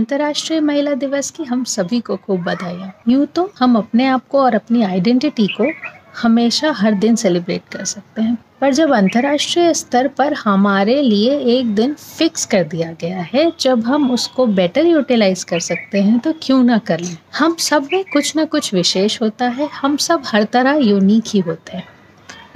अंतर्राष्ट्रीय महिला दिवस की हम सभी को खूब बधाइयाँ यूँ तो हम अपने आप को और अपनी आइडेंटिटी को हमेशा हर दिन सेलिब्रेट कर सकते हैं। पर जब अंतर्राष्ट्रीय स्तर पर हमारे लिए एक दिन फिक्स कर दिया गया है, जब हम उसको बेटर यूटिलाइज कर सकते हैं तो क्यों ना कर लें? हम सब में कुछ ना कुछ विशेष होता है, हम सब हर तरह यूनिक ही होते हैं।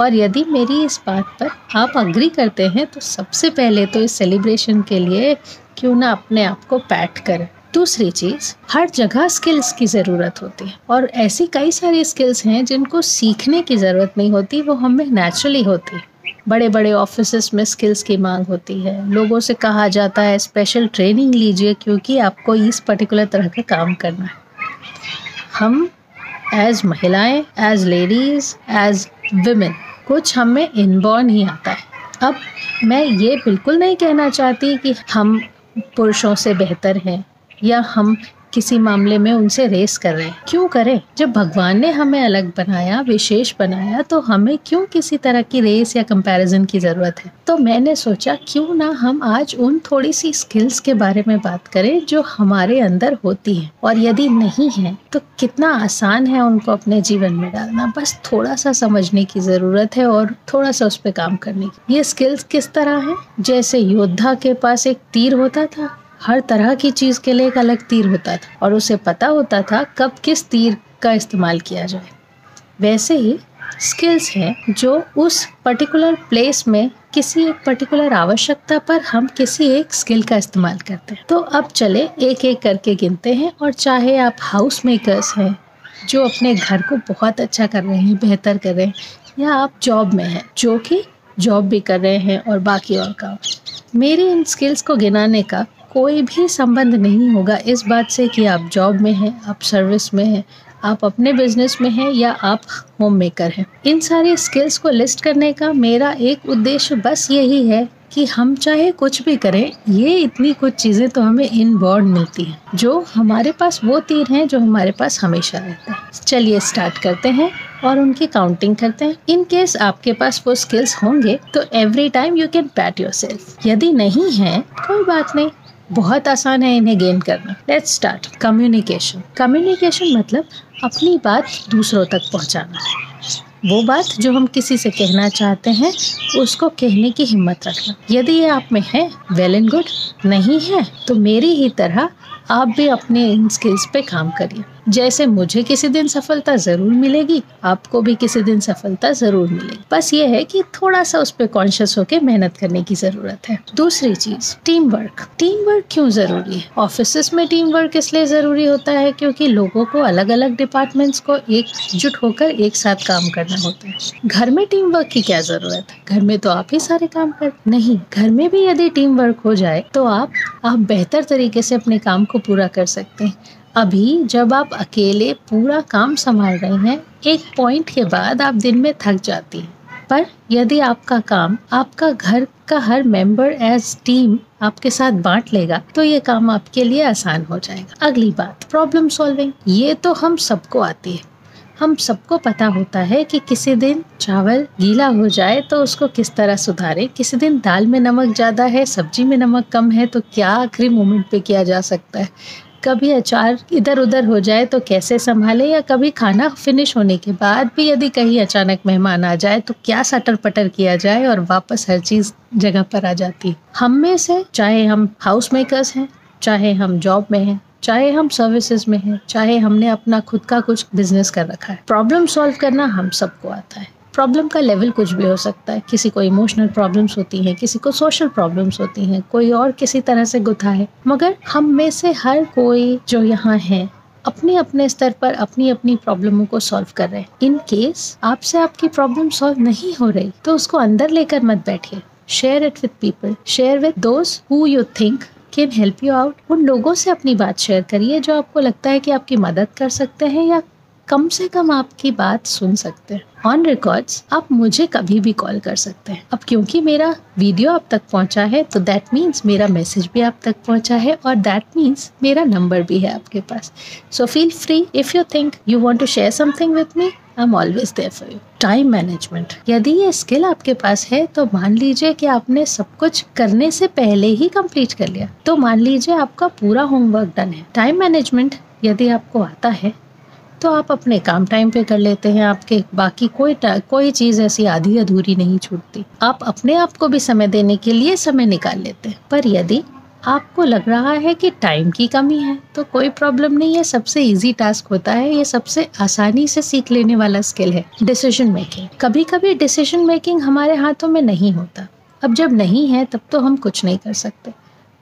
और यदि मेरी इस बात पर आप अग्री करते हैं तो सबसे पहले तो इस सेलिब्रेशन के लिए क्यों ना अपने आप को पैट करें। दूसरी चीज़, हर जगह स्किल्स की ज़रूरत होती है और ऐसी कई सारी स्किल्स हैं जिनको सीखने की ज़रूरत नहीं होती, वो हमें नेचुरली होती है। बड़े बड़े ऑफ़िस में स्किल्स की मांग होती है। लोगों से कहा जाता है स्पेशल ट्रेनिंग लीजिए क्योंकि आपको इस पर्टिकुलर तरह का काम करना है। हम एज महिलाएँ एज लेडीज़ एज वुमेन कुछ हमें इनबॉर्न ही आता है। अब मैं ये बिल्कुल नहीं कहना चाहती कि हम पुरुषों से बेहतर हैं या हम किसी मामले में उनसे रेस कर रहे हैं। क्यों करें? जब भगवान ने हमें अलग बनाया, विशेष बनाया तो हमें क्यों किसी तरह की रेस या कंपैरिजन की ज़रूरत है? तो मैंने सोचा, क्यों ना हम आज उन थोड़ी सी स्किल्स के बारे में बात करें, जो हमारे अंदर होती हैं। और यदि नहीं है तो कितना आसान है उनको अपने जीवन में डालना। बस थोड़ा सा समझने की ज़रूरत है और थोड़ा सा उस पर काम करने की। ये स्किल्स किस तरह है? जैसे योद्धा के पास एक तीर होता था हर तरह की चीज़ के लिए एक अलग तीर होता था और उसे पता होता था कब किस तीर का इस्तेमाल किया जाए। वैसे ही स्किल्स हैं जो उस पर्टिकुलर प्लेस में किसी एक पर्टिकुलर आवश्यकता पर हम किसी एक स्किल का इस्तेमाल करते हैं। तो अब चले एक एक करके गिनते हैं और चाहे आप हाउस मेकर्स हैं, जो अपने घर को बहुत अच्छा कर रहे हैं, बेहतर कर रहे हैं, या आप जॉब में हैं, जो कि जॉब भी कर रहे हैं और बाकी और काम। मेरी इन स्किल्स को गिनाने का कोई भी संबंध नहीं होगा इस बात से कि आप जॉब में हैं, आप सर्विस में हैं, आप अपने बिज़नेस में हैं या आप होम मेकर हैं। इन सारी स्किल्स को लिस्ट करने का मेरा एक उद्देश्य बस यही है कि हम चाहे कुछ भी करें, ये इतनी कुछ चीज़ें तो हमें इन वर्ड मिलती हैं, जो हमारे पास वो तीर हैं जो हमारे पास हमेशा रहते हैं। चलिए स्टार्ट करते हैं और उनकी काउंटिंग करते हैं। इन केस आपके पास वो स्किल्स होंगे तो every time you can pat yourself यदि नहीं है, कोई बात नहीं। बहुत आसान है इन्हें गेन करना। लेट्स स्टार्ट कम्युनिकेशन कम्युनिकेशन मतलब अपनी बात दूसरों तक पहुंचाना। वो बात जो हम किसी से कहना चाहते हैं, उसको कहने की हिम्मत रखना। यदि ये आप में है वेल एंड गुड नहीं है तो मेरी ही तरह आप भी अपने इन स्किल्स पे काम करिए। जैसे मुझे किसी दिन सफलता ज़रूर मिलेगी, आपको भी किसी दिन सफलता ज़रूर मिलेगी। बस ये है कि थोड़ा सा उस पर कॉन्शियस होकर मेहनत करने की ज़रूरत है। दूसरी चीज़ टीम वर्क टीम वर्क क्यों ज़रूरी है? ऑफ़िस में टीम वर्क इसलिए ज़रूरी होता है क्योंकि लोगों को अलग अलग डिपार्टमेंट्स को एकजुट होकर एक साथ काम करना होता है। घर में टीम वर्क की क्या ज़रूरत है? घर में तो आप ही सारे काम कर नहीं, घर में भी यदि टीम वर्क हो जाए तो आप आप बेहतर तरीके से अपने काम को पूरा कर सकते हैं। अभी जब आप अकेले पूरा काम संभाल रहे हैं, एक पॉइंट के बाद आप दिन में थक जाती हैं। पर यदि आपका काम आपका घर का हर मेंबर एज टीम आपके साथ बांट लेगा तो ये काम आपके लिए आसान हो जाएगा। अगली बात प्रॉब्लम सॉल्विंग ये तो हम सबको आती है। हम सबको पता होता है कि किसी दिन चावल गीला हो जाए तो उसको किस तरह सुधारें। किसी दिन दाल में नमक ज़्यादा है, सब्ज़ी में नमक कम है तो क्या आखिरी मोमेंट पे किया जा सकता है? कभी अचार इधर उधर हो जाए तो कैसे संभाले या कभी खाना फिनिश होने के बाद भी यदि कहीं अचानक मेहमान आ जाए तो क्या सटर पटर किया जाए और वापस हर चीज़ जगह पर आ जाती हम में से चाहे हम हाउस मेकर्स हैं, चाहे हम जॉब में हैं, चाहे हम सर्विसेज़ में हैं, चाहे हमने अपना खुद का कुछ बिज़नेस कर रखा है। प्रॉब्लम सॉल्व करना हम सबको आता है। प्रॉब्लम का लेवल कुछ भी हो सकता है। किसी को इमोशनल प्रॉब्लम्स होती हैं, किसी को सोशल प्रॉब्लम्स होती हैं, कोई और किसी तरह से गुथा है। मगर हम में से हर कोई जो यहाँ है अपने अपने स्तर पर अपनी अपनी प्रॉब्लमों को सॉल्व कर रहे हैं। इन केस आपसे आपकी प्रॉब्लम सॉल्व नहीं हो रही तो उसको अंदर लेकर मत बैठिए। Share it with people share with those who you think can help you out उन लोगों से अपनी बात शेयर करिए जो आपको लगता है कि आपकी मदद कर सकते हैं या कम से कम आपकी बात सुन सकते हैं। ऑन रिकॉर्ड्स आप मुझे कभी भी कॉल कर सकते हैं। अब क्योंकि मेरा वीडियो आप तक पहुँचा है तो दैट मीन्स मेरा मैसेज भी आप तक पहुँचा है और दैट मीन्स मेरा नंबर भी है आपके पास। So feel free if you think you want to share something with me I am always there for you time management यदि ये स्किल आपके पास है तो मान लीजिए कि आपने सब कुछ करने से पहले ही कंप्लीट कर लिया। तो मान लीजिए आपका पूरा होमवर्क डन है। टाइम मैनेजमेंट यदि आपको आता है तो आप अपने काम टाइम पे कर लेते हैं, आपके बाकी कोई कोई चीज़ ऐसी आधी अधूरी नहीं छूटती। आप अपने आप को भी समय देने के लिए समय निकाल लेते हैं। पर यदि आपको लग रहा है कि टाइम की कमी है तो कोई प्रॉब्लम नहीं है। सबसे इजी टास्क होता है, ये सबसे आसानी से सीख लेने वाला स्किल है डिसीज़न मेकिंग कभी कभी डिसीज़न मेकिंग हमारे हाथों में नहीं होता। अब जब नहीं है, तब तो हम कुछ नहीं कर सकते।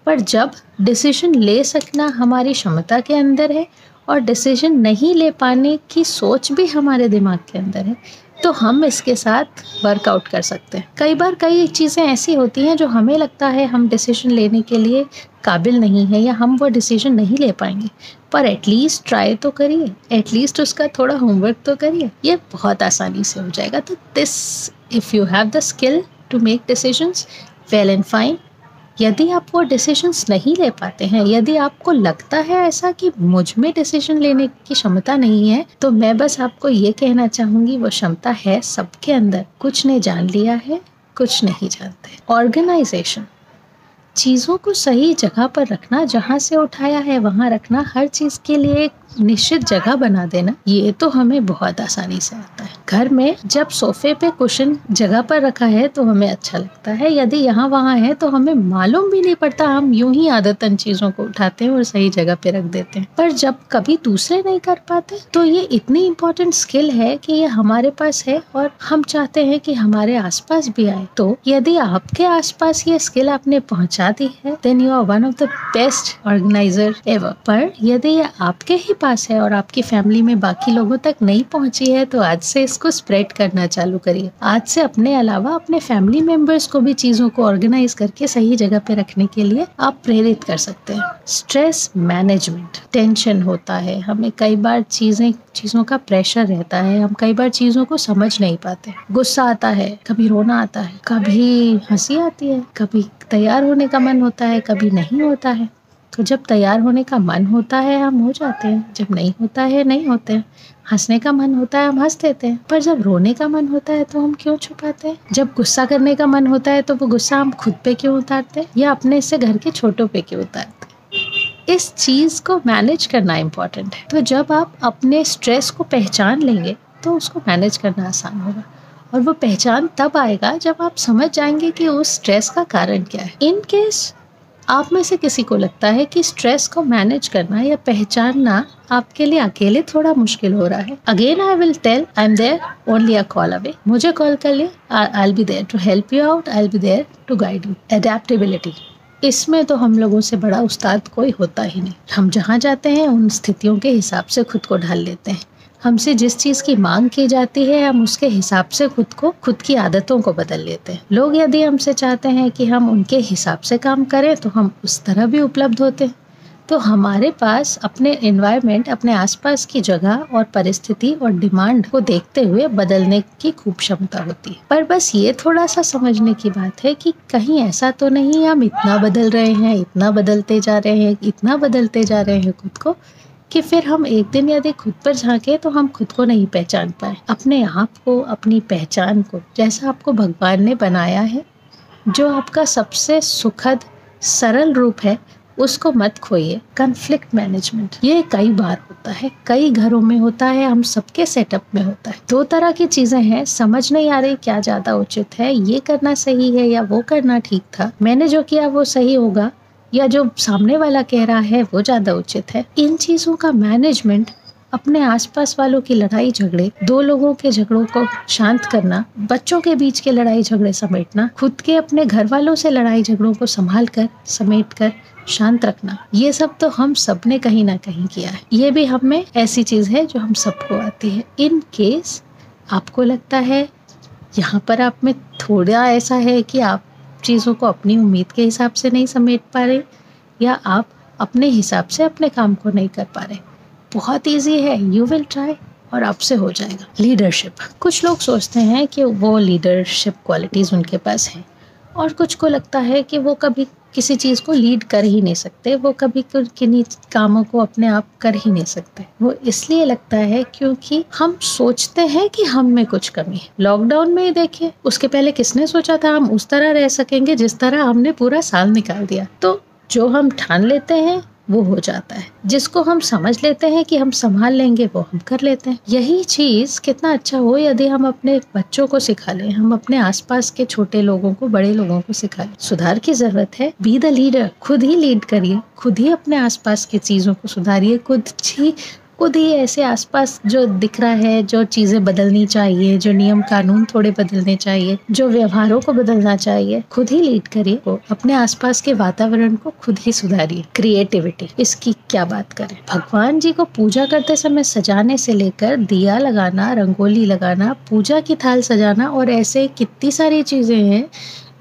पर जब डिसीज़न ले सकना हमारी क्षमता के अंदर है और डिसीज़न नहीं ले पाने की सोच भी हमारे दिमाग के अंदर है तो हम इसके साथ वर्कआउट कर सकते हैं। कई बार कई चीज़ें ऐसी होती हैं जो हमें लगता है हम डिसीज़न लेने के लिए काबिल नहीं है या हम वो डिसीज़न नहीं ले पाएँगे। पर एटलीस्ट ट्राई तो करिए एटलीस्ट उसका थोड़ा होमवर्क तो करिए। ये बहुत आसानी से हो जाएगा। तो this if you have the skill to make decisions well and fine यदि आप वो डिसीजंस नहीं ले पाते हैं, यदि आपको लगता है ऐसा कि मुझमें डिसीज़न लेने की क्षमता नहीं है तो मैं बस आपको ये कहना चाहूँगी, वो क्षमता है सबके अंदर। कुछ ने जान लिया है, कुछ नहीं जानते। ऑर्गेनाइजेशन चीज़ों को सही जगह पर रखना, जहाँ से उठाया है, वहाँ रखना, हर चीज़ के लिए एक निश्चित जगह बना देना। ये तो हमें बहुत आसानी से आता है। घर में जब सोफे पे कुशन जगह पर रखा है तो हमें अच्छा लगता है। यदि यहाँ वहाँ है तो हमें मालूम भी नहीं पड़ता। हम यूँ ही आदतन चीज़ों को उठाते हैं और सही जगह पे रख देते हैं। पर जब कभी दूसरे नहीं कर पाते तो ये इतनी इम्पोर्टेंट स्किल है कि ये हमारे पास है और हम चाहते हैं कि हमारे आसपास भी आए। तो यदि आपके आसपास ये स्किल आपने पहुँचा दी है then you are one of the best organizer ever पर यदि ये आपके ही पास है और आपकी फैमिली में बाकी लोगों तक नहीं पहुँची है तो आज से इसको स्प्रेड करना चालू करिए। आज से अपने अलावा अपने फैमिली मेंबर्स को भी चीज़ों को ऑर्गेनाइज करके सही जगह पे रखने के लिए आप प्रेरित कर सकते हैं। स्ट्रेस मैनेजमेंट टेंशन होता है। हमें कई बार चीज़ें, चीज़ों का प्रेशर रहता है। हम कई बार चीज़ों को समझ नहीं पाते। गुस्सा आता है, कभी रोना आता है, कभी हँसी आती है, कभी तैयार होने का मन होता है, कभी नहीं होता है। तो जब तैयार होने का मन होता है, हम हो जाते हैं। जब नहीं होता है, नहीं होते हैं। हंसने का मन होता है, हम हंस देते हैं। पर जब रोने का मन होता है तो हम क्यों छुपाते हैं? जब गुस्सा करने का मन होता है तो वो गुस्सा हम खुद पे क्यों उतारते हैं? या अपने से घर के छोटों पे क्यों उतारते हैं? इस चीज़ को मैनेज करना इम्पोर्टेंट है। तो जब आप अपने स्ट्रेस को पहचान लेंगे तो उसको मैनेज करना आसान होगा। और वो पहचान तब आएगा जब आप समझ जाएँगे कि उस स्ट्रेस का कारण क्या है। इन केस आप में से किसी को लगता है कि स्ट्रेस को मैनेज करना या पहचानना आपके लिए अकेले थोड़ा मुश्किल हो रहा है। Again I will tell I am there only a call away मुझे कॉल कर लिए I be there to help you out I be there to guide you adaptability इसमें तो हम लोगों से बड़ा उस्ताद कोई होता ही नहीं। हम जहाँ जाते हैं, उन स्थितियों के हिसाब से खुद को ढाल लेते हैं। हमसे जिस चीज़ की मांग की जाती है, हम उसके हिसाब से खुद को, खुद की आदतों को बदल लेते हैं। लोग यदि हमसे चाहते हैं कि हम उनके हिसाब से काम करें तो हम उस तरह भी उपलब्ध होते हैं। तो हमारे पास अपने इन्वायरमेंट अपने आसपास की जगह और परिस्थिति और डिमांड को देखते हुए बदलने की खूब क्षमता होती है। पर बस ये थोड़ा सा समझने की बात है कि कहीं ऐसा तो नहीं, हम इतना बदल रहे हैं, इतना बदलते जा रहे हैं, इतना बदलते जा रहे हैं खुद को। कि फिर हम एक दिन यदि खुद पर झांके तो हम खुद को नहीं पहचान पाए। अपने आप को, अपनी पहचान को, जैसा आपको भगवान ने बनाया है, जो आपका सबसे सुखद, सरल रूप है, उसको मत खोइए। कन्फ्लिक्ट मैनेजमेंट ये कई बार होता है। कई घरों में होता है, हम सबके सेटअप में होता है। दो तरह की चीज़ें हैं, समझ नहीं आ रही क्या ज़्यादा उचित है, ये करना सही है या वो करना ठीक था। मैंने जो किया वो सही होगा। या जो सामने वाला कह रहा है, वो ज़्यादा उचित है। इन चीज़ों का मैनेजमेंट अपने आसपास वालों की लड़ाई झगड़े, दो लोगों के झगड़ों को शांत करना, बच्चों के बीच के लड़ाई झगड़े समेटना, खुद के अपने घर वालों से लड़ाई झगड़ों को संभाल कर, समेट कर शांत रखना, ये सब तो हम सबने कहीं ना कहीं किया है। ये भी हम में ऐसी चीज़ है जो हम सबको आती है। इन केस आपको लगता है, यहाँ पर आप में थोड़ा ऐसा है कि आप चीज़ों को अपनी उम्मीद के हिसाब से नहीं समेट पा रहे या आप अपने हिसाब से अपने काम को नहीं कर पा रहे। बहुत ईजी है यू विल ट्राई और आपसे हो जाएगा। लीडरशिप कुछ लोग सोचते हैं कि वो लीडरशिप क्वालिटीज़ उनके पास हैं और कुछ को लगता है कि वो कभी किसी चीज़ को लीड कर ही नहीं सकते, वो कभी किन्हीं कामों को अपने आप कर ही नहीं सकते। वो इसलिए लगता है क्योंकि हम सोचते हैं कि हम में कुछ कमी है। लॉकडाउन में ही देखिए, उसके पहले किसने सोचा था हम उस तरह रह सकेंगे जिस तरह हमने पूरा साल निकाल दिया। तो जो हम ठान लेते हैं वो हो जाता है। जिसको हम समझ लेते हैं कि हम संभाल लेंगे, वो हम कर लेते हैं। यही चीज़ कितना अच्छा हो यदि हम अपने बच्चों को सिखा लें। हम अपने आसपास के छोटे लोगों को, बड़े लोगों को सिखा लें। सुधार की ज़रूरत है। बी द लीडर खुद ही लीड करिए। खुद ही अपने आसपास की चीज़ों को सुधारिए। खुद ही खुद ही ऐसे आसपास जो दिख रहा है, जो चीज़ें बदलनी चाहिए, जो नियम कानून थोड़े बदलने चाहिए, जो व्यवहारों को बदलना चाहिए, खुद ही लीड करिए अपने आसपास के वातावरण को खुद ही सुधारिए। क्रिएटिविटी इसकी क्या बात करें? भगवान जी को पूजा करते समय सजाने से लेकर दिया लगाना, रंगोली लगाना, पूजा की थाल सजाना और ऐसे कितनी सारी चीज़ें हैं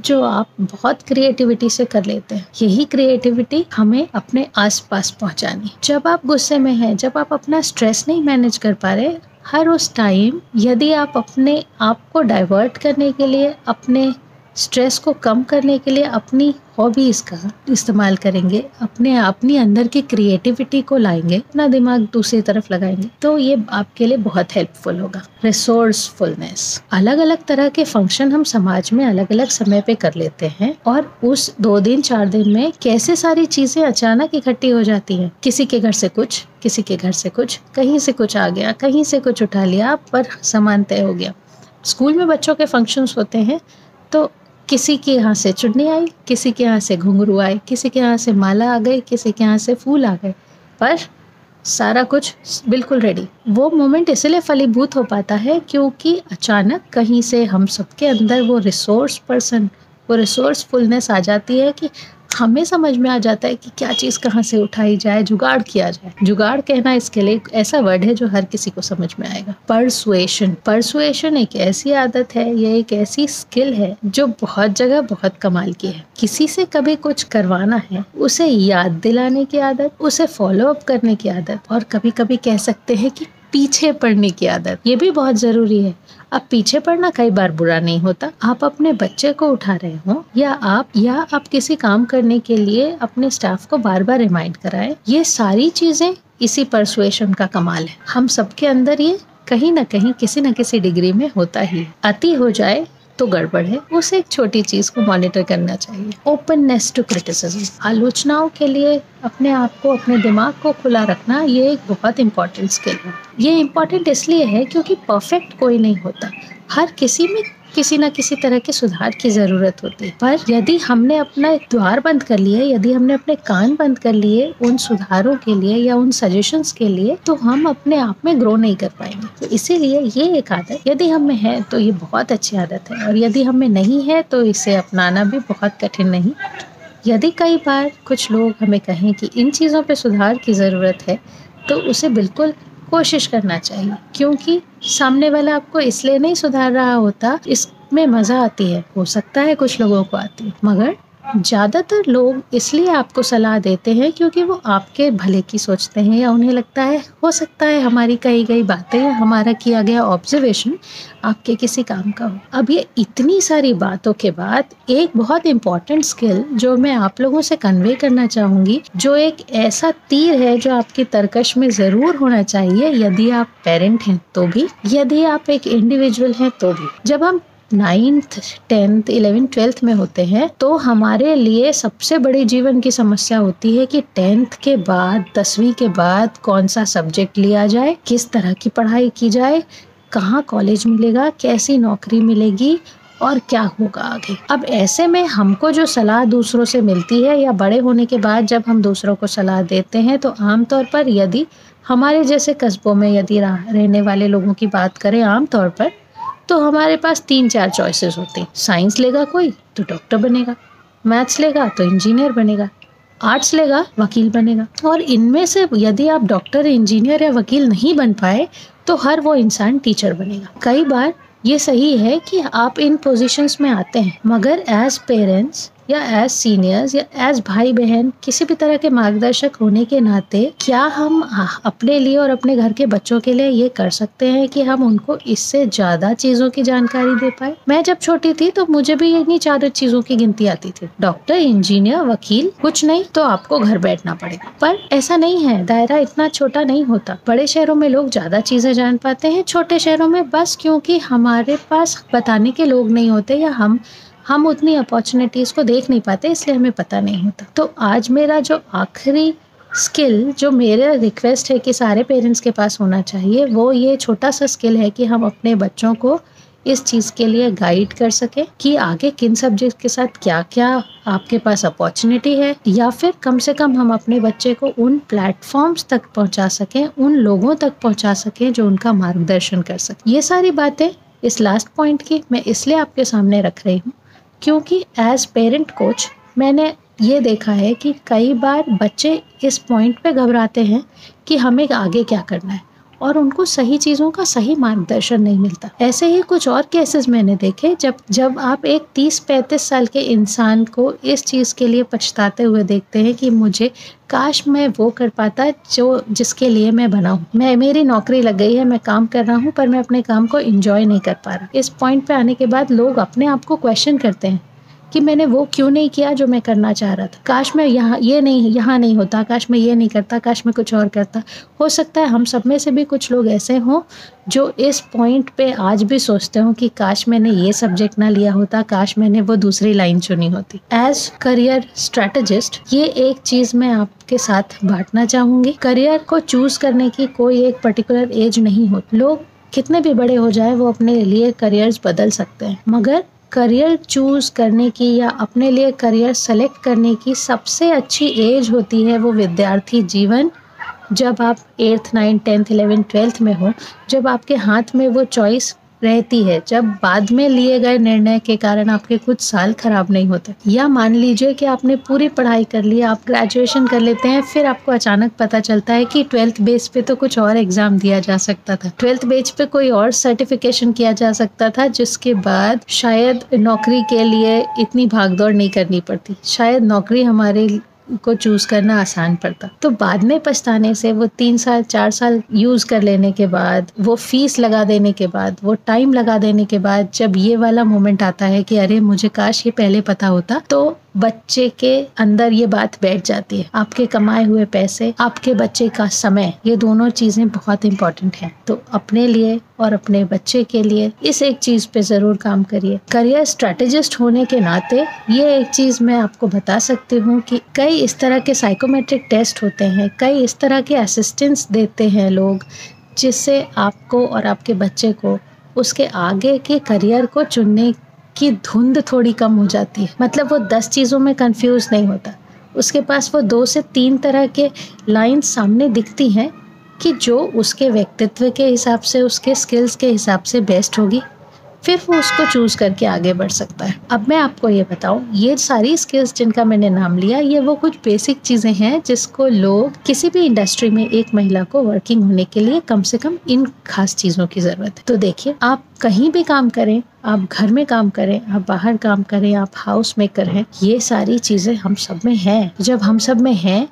जो आप बहुत क्रिएटिविटी से कर लेते हैं, यही क्रिएटिविटी हमें अपने आसपास पहुंचानी। जब आप गुस्से में हैं, जब आप अपना स्ट्रेस नहीं मैनेज कर पा रहे, हर उस टाइम यदि आप अपने आप को डाइवर्ट करने के लिए, अपने स्ट्रेस को कम करने के लिए अपनी हॉबीज का इस्तेमाल करेंगे। अपने अपनी अंदर की क्रिएटिविटी को लाएँगे, अपना दिमाग दूसरी तरफ़ लगाएँगे। तो ये आपके लिए बहुत हेल्पफुल होगा। रिसोर्सफुलनेस अलग अलग तरह के फ़ंक्शन हम समाज में अलग अलग समय पे कर लेते हैं और उस दो दिन, चार दिन में कैसे सारी चीज़ें अचानक इकट्ठी हो जाती हैं? किसी के घर से कुछ, किसी के घर से कुछ, कहीं से कुछ आ गया, कहीं से कुछ उठा लिया, पर सामान तय हो गया। स्कूल में बच्चों के फ़ंक्शंस होते हैं तो किसी के यहाँ से चुन्नी आई, किसी के यहाँ से घुंघरू आए किसी के यहाँ से माला आ गई, किसी के यहाँ से फूल आ गए। पर सारा कुछ बिल्कुल रेडी वो मोमेंट इसलिए फलीभूत हो पाता है क्योंकि अचानक कहीं से हम सबके अंदर वो रिसोर्स पर्सन वो रिसोर्सफुलनेस आ जाती है कि हमें समझ में आ जाता है कि क्या चीज़ कहाँ से उठाई जाए, जुगाड़ किया जाए। जुगाड़ कहना इसके लिए ऐसा वर्ड है जो हर किसी को समझ में आएगा। परसुएशन परसुएशन एक ऐसी आदत है ये एक ऐसी स्किल है जो बहुत जगह बहुत कमाल की है। किसी से कभी कुछ करवाना है, उसे याद दिलाने की आदत, उसे फॉलो अप करने की आदत और कभी कभी कह सकते हैं कि पीछे पड़ने की आदत। ये भी बहुत ज़रूरी है। अब पीछे पड़ना कई बार बुरा नहीं होता। आप अपने बच्चे को उठा रहे हो या आप या आप किसी काम करने के लिए अपने स्टाफ को बार बार रिमाइंड कराएँ। ये सारी चीज़ें इसी परसुएशन का कमाल है। हम सबके अंदर ये कहीं ना कहीं किसी न किसी डिग्री में होता ही। अति हो जाए तो गड़बड़ है। उसे एक छोटी चीज़ को मॉनिटर करना चाहिए। ओपननेस टू क्रिटिसिज्म आलोचनाओं के लिए अपने आप को, अपने दिमाग को खुला रखना ये एक बहुत इंपॉर्टेंट स्किल है। ये इंपॉर्टेंट इसलिए है क्योंकि परफेक्ट कोई नहीं होता। हर किसी में किसी न किसी तरह के सुधार की ज़रूरत होती है। पर यदि हमने अपना द्वार बंद कर लिए यदि हमने अपने कान बंद कर लिए उन सुधारों के लिए या उन सजेशंस के लिए तो हम अपने आप में ग्रो नहीं कर पाएँगे। तो इसीलिए ये एक आदत, यदि हमें है तो ये बहुत अच्छी आदत है। और यदि हमें नहीं है तो इसे अपनाना भी बहुत कठिन नहीं। यदि कई बार कुछ लोग हमें कहें कि इन चीज़ों पे सुधार की ज़रूरत है तो उसे बिल्कुल कोशिश करना चाहिए, क्योंकि सामने वाला आपको इसलिए नहीं सुधार रहा होता, इसमें मज़ा आती है। हो सकता है कुछ लोगों को आती है, मगर ज़्यादातर लोग इसलिए आपको सलाह देते हैं क्योंकि वो आपके भले की सोचते हैं या उन्हें लगता है, हो सकता है हमारी कही गई बातें, हमारा किया गया ऑब्जर्वेशन आपके किसी काम का हो। अब ये इतनी सारी बातों के बाद एक बहुत इंपॉर्टेंट स्किल जो मैं आप लोगों से कन्वे करना चाहूँगी, जो एक ऐसा तीर है जो आपकी तरकश में ज़रूर होना चाहिए, यदि आप पेरेंट हैं तो भी, यदि आप एक इंडिविजुअल हैं तो भी। जब हम नाइन्थ टेंथ इलेवेंथ ट्वेल्थ में होते हैं तो हमारे लिए सबसे बड़ी जीवन की समस्या होती है कि टेंथ के बाद, दसवीं के बाद कौन सा सब्जेक्ट लिया जाए, किस तरह की पढ़ाई की जाए, कहाँ कॉलेज मिलेगा, कैसी नौकरी मिलेगी और क्या होगा आगे। अब ऐसे में हमको जो सलाह दूसरों से मिलती है या बड़े होने के बाद जब हम दूसरों को सलाह देते हैं तो आमतौर पर यदि हमारे जैसे कस्बों में यदि रहने वाले लोगों की बात करें आमतौर पर तो हमारे पास तीन चार चॉइसेस होते। हैं साइंस लेगा कोई तो डॉक्टर बनेगा। मैथ्स लेगा तो इंजीनियर बनेगा। आर्ट्स लेगा, वकील बनेगा। और इनमें से यदि आप डॉक्टर इंजीनियर या वकील नहीं बन पाए तो हर वो इंसान टीचर बनेगा। कई बार ये सही है कि आप इन पोजीशंस में आते हैं, मगर एज पेरेंट्स या एज सीनियर्स या एज भाई बहन किसी भी तरह के मार्गदर्शक होने के नाते, क्या हम अपने लिए और अपने घर के बच्चों के लिए ये कर सकते हैं कि हम उनको इससे ज़्यादा चीज़ों की जानकारी दे पाए? मैं जब छोटी थी तो मुझे भी इन्हीं चार चीज़ों की गिनती आती थी। डॉक्टर इंजीनियर वकील, कुछ नहीं तो आपको घर बैठना पड़ेगा। पर ऐसा नहीं है, दायरा इतना छोटा नहीं होता। बड़े शहरों में लोग ज़्यादा चीज़ें जान पाते हैं, छोटे शहरों में बस क्योंकि हमारे पास बताने के लोग नहीं होते या हम हम उतनी अपॉर्चुनिटीज़ को देख नहीं पाते, इसलिए हमें पता नहीं होता। तो आज मेरा जो आखिरी स्किल जो मेरा रिक्वेस्ट है कि सारे पेरेंट्स के पास होना चाहिए, वो ये छोटा सा स्किल है कि हम अपने बच्चों को इस चीज़ के लिए गाइड कर सके कि आगे किन सब्जेक्ट के साथ क्या क्या आपके पास अपॉर्चुनिटी है, या फिर कम से कम हम अपने बच्चे को उन प्लेटफॉर्म्स तक पहुँचा सकें, उन लोगों तक पहुँचा सकें जो उनका मार्गदर्शन कर सके। ये सारी बातें इस लास्ट पॉइंट की मैं इसलिए आपके सामने रख रही हूँ क्योंकि एज पेरेंट कोच मैंने ये देखा है कि कई बार बच्चे इस पॉइंट पे घबराते हैं कि हमें आगे क्या करना है। और उनको सही चीज़ों का सही मार्गदर्शन नहीं मिलता। ऐसे ही कुछ और केसेस मैंने देखे, जब जब आप एक तीस पैंतीस साल के इंसान को इस चीज़ के लिए पछताते हुए देखते हैं कि मुझे काश मैं वो कर पाता जो, जिसके लिए मैं बना हूँ। मैं, मेरी नौकरी लग गई है, मैं काम कर रहा हूँ, पर मैं अपने काम को इंजॉय नहीं कर पा रहा। इस पॉइंट पे आने के बाद लोग अपने आप को क्वेश्चन करते हैं। कि मैंने वो क्यों नहीं किया जो मैं करना चाह रहा था। काश मैं यहाँ, ये नहीं, यहाँ नहीं होता, काश मैं ये नहीं करता, काश मैं कुछ और करता। हो सकता है हम सब में से भी कुछ लोग ऐसे हों जो इस पॉइंट पे आज भी सोचते हो कि काश मैंने ये सब्जेक्ट ना लिया होता, काश मैंने वो दूसरी लाइन चुनी होती। एज करियर स्ट्रेटेजिस्ट ये एक चीज़ मैं आपके साथ बांटना चाहूँगी। करियर को चूज़ करने की कोई एक पर्टिकुलर एज नहीं होती। लोग कितने भी बड़े हो जाए, वो अपने लिए करियर्स बदल सकते हैं। मगर करियर चूज़ करने की या अपने लिए करियर सेलेक्ट करने की सबसे अच्छी एज होती है वो विद्यार्थी जीवन। जब आप eighth ninth tenth eleventh twelfth में हो, जब आपके हाथ में वो चॉइस रहती है। जब बाद में लिए गए निर्णय के कारण आपके कुछ साल खराब नहीं होते। या मान लीजिए कि आपने पूरी पढ़ाई कर ली, आप ग्रेजुएशन कर लेते हैं, फिर आपको अचानक पता चलता है कि ट्वेल्थ बेस पे तो कुछ और एग्ज़ाम दिया जा सकता था। ट्वेल्थ बेस पे कोई और सर्टिफिकेशन किया जा सकता था, जिसके बाद शायद नौकरी के लिए इतनी भागदौड़ नहीं करनी पड़ती। शायद नौकरी हमारे को चूज़ करना आसान पड़ता। तो बाद में पछताने से वो तीन साल, चार साल यूज़ कर लेने के बाद, वो फ़ीस लगा देने के बाद, वो टाइम लगा देने के बाद जब ये वाला मोमेंट आता है कि अरे मुझे काश ये पहले पता होता तो बच्चे के अंदर ये बात बैठ जाती है। आपके कमाए हुए पैसे, आपके बच्चे का समय, ये दोनों चीज़ें बहुत इंपॉर्टेंट हैं। तो अपने लिए और अपने बच्चे के लिए इस एक चीज़ पे ज़रूर काम करिए। करियर स्ट्रेटेजिस्ट होने के नाते ये एक चीज़ मैं आपको बता सकती हूँ कि कई इस तरह के साइकोमेट्रिक टेस्ट होते हैं, कई इस तरह के असिस्टेंस देते हैं लोग, जिससे आपको और आपके बच्चे को उसके आगे के करियर को चुनने की धुंध थोड़ी कम हो जाती है। मतलब वो दस चीज़ों में कंफ्यूज नहीं होता। उसके पास वो दो से तीन तरह के लाइन सामने दिखती हैं कि जो उसके व्यक्तित्व के हिसाब से, उसके स्किल्स के हिसाब से बेस्ट होगी। फिर वो उसको चूज़ करके आगे बढ़ सकता है। अब मैं आपको ये बताऊँ, ये सारी स्किल्स जिनका मैंने नाम लिया, ये वो कुछ बेसिक चीज़ें हैं जिसको लोग किसी भी इंडस्ट्री में एक महिला को वर्किंग होने के लिए कम से कम इन खास चीज़ों की ज़रूरत है। तो देखिए, आप कहीं भी काम करें, आप घर में काम करें, आप बाहर काम करें, आप हाउस मेकर हैं, ये सारी चीज़ें हम सब में हैं। जब हम सब में हैं,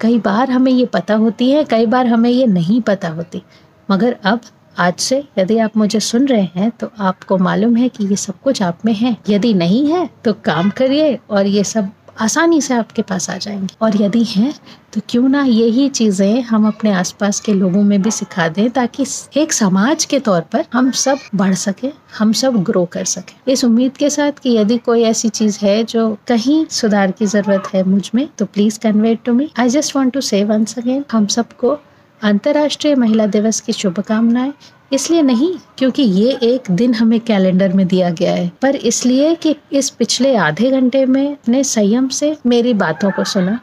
कई बार हमें ये पता होती है, कई बार हमें ये नहीं पता होती। मगर अब आज से यदि आप मुझे सुन रहे हैं तो आपको मालूम है कि ये सब कुछ आप में है। यदि नहीं है तो काम करिए और ये सब आसानी से आपके पास आ जाएँगे। और यदि हैं तो क्यों ना यही चीज़ें हम अपने आसपास के लोगों में भी सिखा दें, ताकि एक समाज के तौर पर हम सब बढ़ सके, हम सब ग्रो कर सके। इस उम्मीद के साथ कि यदि कोई ऐसी चीज़ है जो कहीं सुधार की ज़रूरत है मुझमें तो please convey to me I just want to say once again हम सबको अंतर्राष्ट्रीय महिला दिवस की शुभकामनाएँ। इसलिए नहीं, क्योंकि ये एक दिन हमें कैलेंडर में दिया गया है। पर इसलिए कि इस पिछले आधे घंटे में ने संयम से मेरी बातों को सुना।